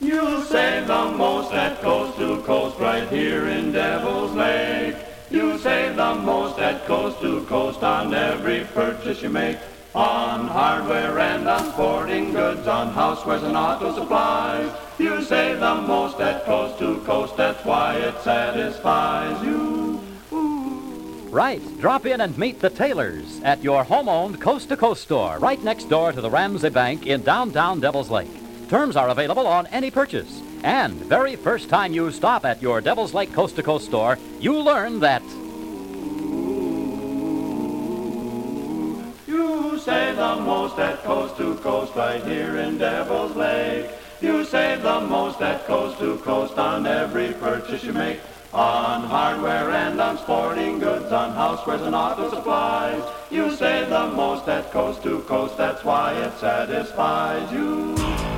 You save the most at coast to coast right here in Devil's Lake. You save the most at coast to coast on every purchase you make. On hardware and on sporting goods, on housewares and auto supplies. You save the most at coast to coast, that's why it satisfies you. Right. Drop in and meet the Taylors at your home owned coast to coast store right next door to the Ramsey Bank in downtown Devil's Lake. Terms are available on any purchase. And very first time you stop at your Devil's Lake Coast to Coast store, you learn that You save the most at coast to coast right here in Devil's Lake. You save the most at coast to coast on every purchase you make. On hardware and on sporting goods, on housewares and auto supplies. You save the most at coast to coast, that's why it satisfies you.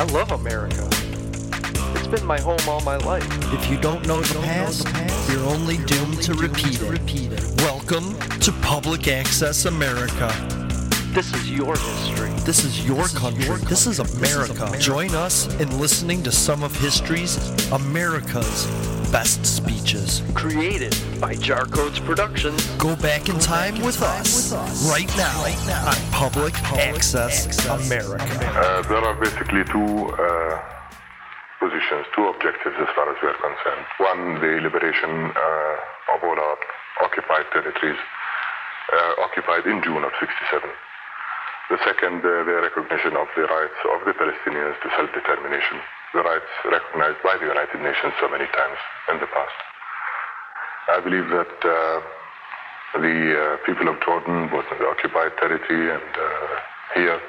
I love America. It's been my home all my life. If you don't know the past, you're only doomed to repeat it. Welcome to Public Access America. This is your history. This is your country. This is America. Join us in listening to some of history's America's best speeches. Created by Jarcodes Productions. Go back in time with us right now right on Public Access America. Uh, there are basically two uh, positions, two objectives as far as we are concerned. One, the liberation uh, of all our occupied territories, uh, occupied in June of 67. The second, uh, the recognition of the rights of the Palestinians to self-determination, the rights recognized by the United Nations so many times in the past. I believe that uh, the uh, people of Jordan, both in the occupied territory and uh, here,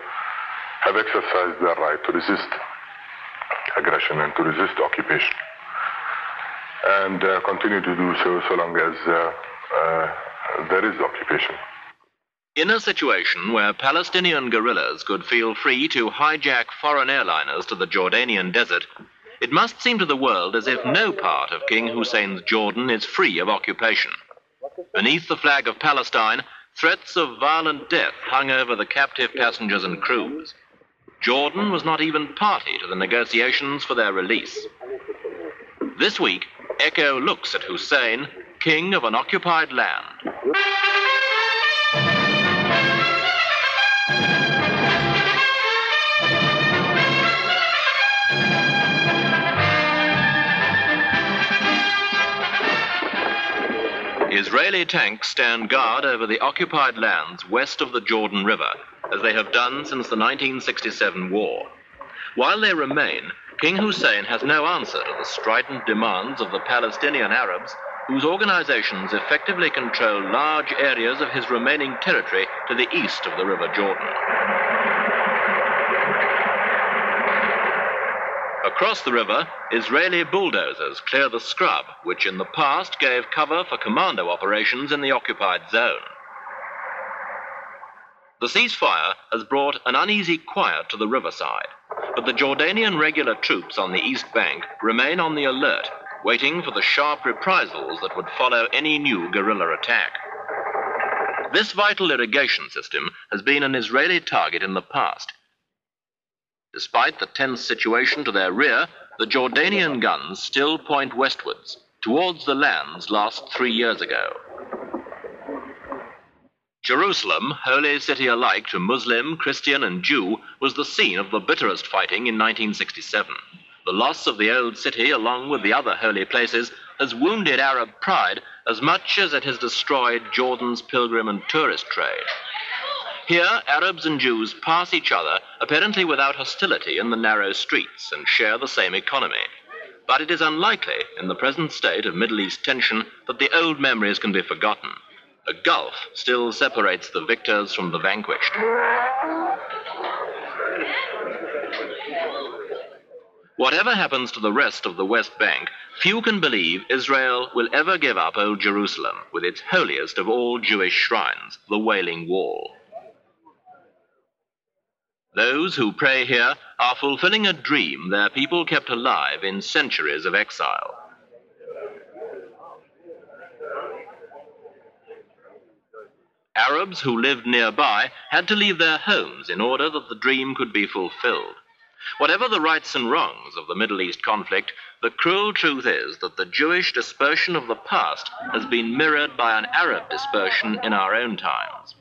have exercised their right to resist aggression and to resist occupation, and uh, continue to do so so long as uh, uh, there is occupation. In a situation where Palestinian guerrillas could feel free to hijack foreign airliners to the Jordanian desert, it must seem to the world as if no part of King Hussein's Jordan is free of occupation. Beneath the flag of Palestine, threats of violent death hung over the captive passengers and crews. Jordan was not even party to the negotiations for their release. This week, Echo looks at Hussein, king of an occupied land. Israeli tanks stand guard over the occupied lands west of the Jordan River, as they have done since the 1967 war. While they remain, King Hussein has no answer to the strident demands of the Palestinian Arabs whose organizations effectively control large areas of his remaining territory to the east of the River Jordan. Across the river, Israeli bulldozers clear the scrub, which in the past gave cover for commando operations in the occupied zone. The ceasefire has brought an uneasy quiet to the riverside, but the Jordanian regular troops on the east bank remain on the alert, waiting for the sharp reprisals that would follow any new guerrilla attack. This vital irrigation system has been an Israeli target in the past. Despite the tense situation to their rear, the Jordanian guns still point westwards, towards the lands lost three years ago. Jerusalem, holy city alike to Muslim, Christian, and Jew, was the scene of the bitterest fighting in 1967. The loss of the old city, along with the other holy places, has wounded Arab pride as much as it has destroyed Jordan's pilgrim and tourist trade. Here, Arabs and Jews pass each other, apparently without hostility, in the narrow streets and share the same economy. But it is unlikely, in the present state of Middle East tension, that the old memories can be forgotten. A gulf still separates the victors from the vanquished. Whatever happens to the rest of the West Bank, few can believe Israel will ever give up Old Jerusalem with its holiest of all Jewish shrines, the Wailing Wall. Those who pray here are fulfilling a dream their people kept alive in centuries of exile. Arabs who lived nearby had to leave their homes in order that the dream could be fulfilled. Whatever the rights and wrongs of the Middle East conflict, the cruel truth is that the Jewish dispersion of the past has been mirrored by an Arab dispersion in our own times.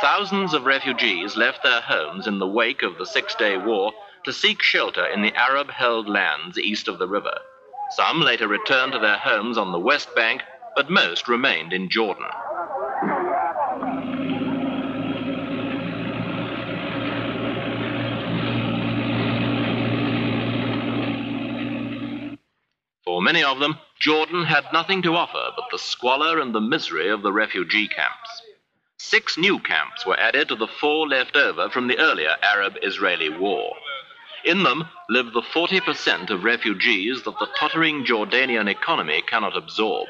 Thousands of refugees left their homes in the wake of the Six Day War to seek shelter in the Arab held lands east of the river. Some later returned to their homes on the West Bank, but most remained in Jordan. For many of them, Jordan had nothing to offer but the squalor and the misery of the refugee camps. Six new camps were added to the four left over from the earlier Arab Israeli war. In them live the 40% of refugees that the tottering Jordanian economy cannot absorb.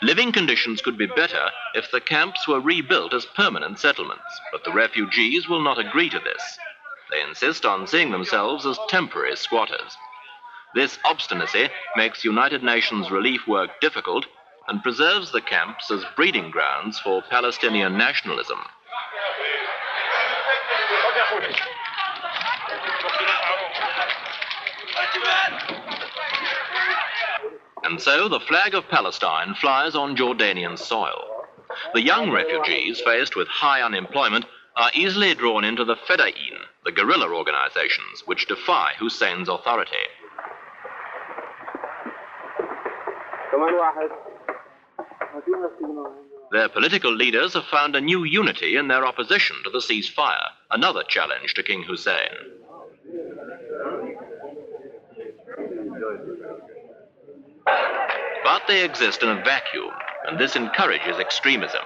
Living conditions could be better if the camps were rebuilt as permanent settlements, but the refugees will not agree to this. They insist on seeing themselves as temporary squatters. This obstinacy makes United Nations relief work difficult and preserves the camps as breeding grounds for Palestinian nationalism. And so the flag of Palestine flies on Jordanian soil. The young refugees, faced with high unemployment, are easily drawn into the Fedayeen, the guerrilla organizations which defy Hussein's authority. Their political leaders have found a new unity in their opposition to the ceasefire, another challenge to King Hussein. But they exist in a vacuum, and this encourages extremism.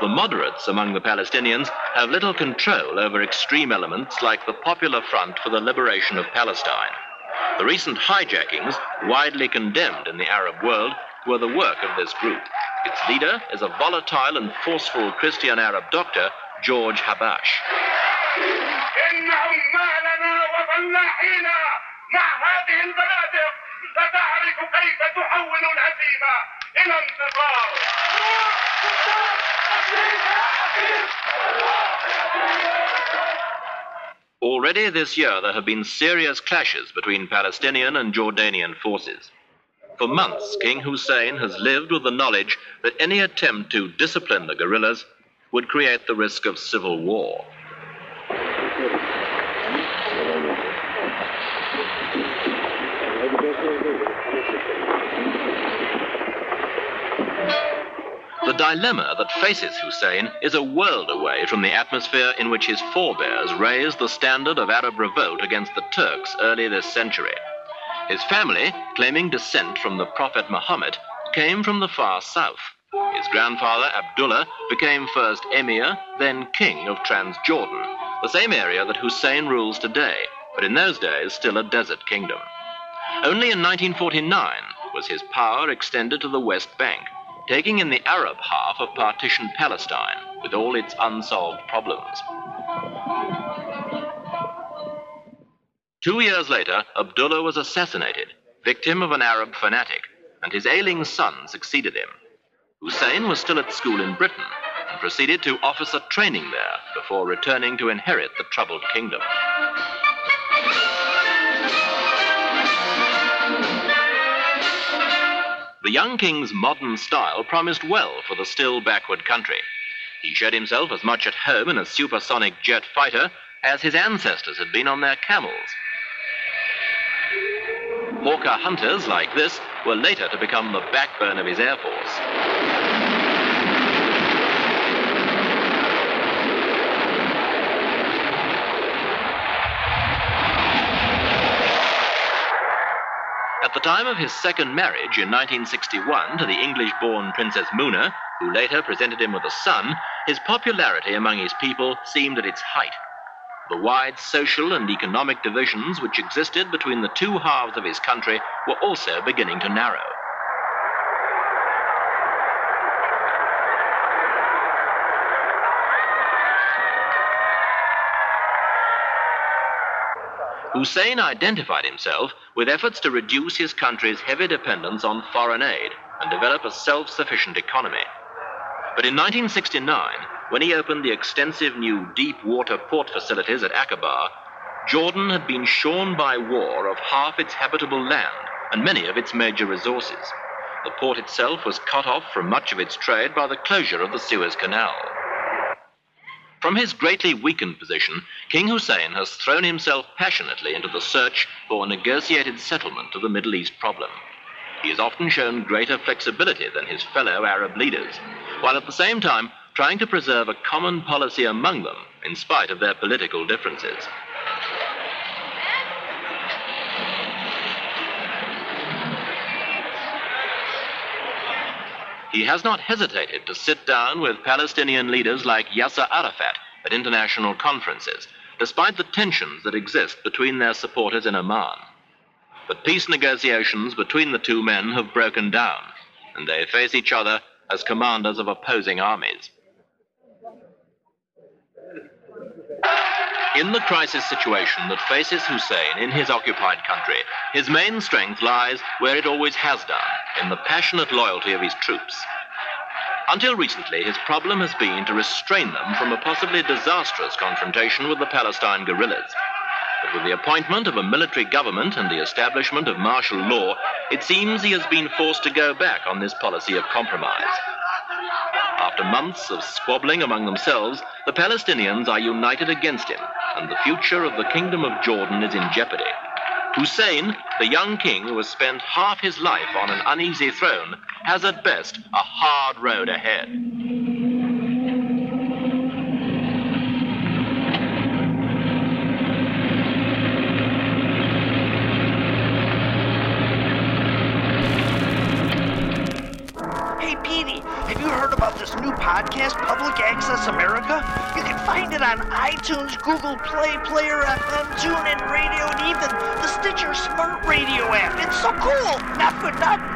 The moderates among the Palestinians have little control over extreme elements like the Popular Front for the Liberation of Palestine. The recent hijackings, widely condemned in the Arab world, were the work of this group. Its leader is a volatile and forceful Christian Arab doctor, George Habash. Already this year, there have been serious clashes between Palestinian and Jordanian forces. For months, King Hussein has lived with the knowledge that any attempt to discipline the guerrillas would create the risk of civil war. The dilemma that faces Hussein is a world away from the atmosphere in which his forebears raised the standard of Arab revolt against the Turks early this century. His family, claiming descent from the Prophet Muhammad, came from the far south. His grandfather, Abdullah, became first emir, then king of Transjordan, the same area that Hussein rules today, but in those days still a desert kingdom. Only in 1949 was his power extended to the West Bank, taking in the Arab half of partitioned Palestine with all its unsolved problems. Two years later, Abdullah was assassinated, victim of an Arab fanatic, and his ailing son succeeded him. Hussein was still at school in Britain and proceeded to officer training there before returning to inherit the troubled kingdom. The young king's modern style promised well for the still backward country. He showed himself as much at home in a supersonic jet fighter as his ancestors had been on their camels. Hawker hunters like this were later to become the backbone of his air force. At the time of his second marriage in 1961 to the English born Princess Muna, who later presented him with a son, his popularity among his people seemed at its height. The wide social and economic divisions which existed between the two halves of his country were also beginning to narrow. Hussein identified himself with efforts to reduce his country's heavy dependence on foreign aid and develop a self sufficient economy. But in 1969, when he opened the extensive new deep water port facilities at Aqaba, Jordan had been shorn by war of half its habitable land and many of its major resources. The port itself was cut off from much of its trade by the closure of the Suez Canal. From his greatly weakened position, King Hussein has thrown himself passionately into the search for a negotiated settlement of the Middle East problem. He has often shown greater flexibility than his fellow Arab leaders, while at the same time trying to preserve a common policy among them in spite of their political differences. He has not hesitated to sit down with Palestinian leaders like Yasser Arafat at international conferences, despite the tensions that exist between their supporters in Amman. But peace negotiations between the two men have broken down, and they face each other as commanders of opposing armies. In the crisis situation that faces Hussein in his occupied country, his main strength lies where it always has done in the passionate loyalty of his troops. Until recently, his problem has been to restrain them from a possibly disastrous confrontation with the Palestine guerrillas. But with the appointment of a military government and the establishment of martial law, it seems he has been forced to go back on this policy of compromise. After months of squabbling among themselves, the Palestinians are united against him, and the future of the Kingdom of Jordan is in jeopardy. Hussein, the young king who has spent half his life on an uneasy throne, has at best a hard road ahead. Hey, Petey, have you heard about this new podcast, Public Access America? You can find it on iTunes, Google Play, Player FM, TuneIn Radio, and even the Stitcher Smart Radio app. It's so cool! Not for nothing.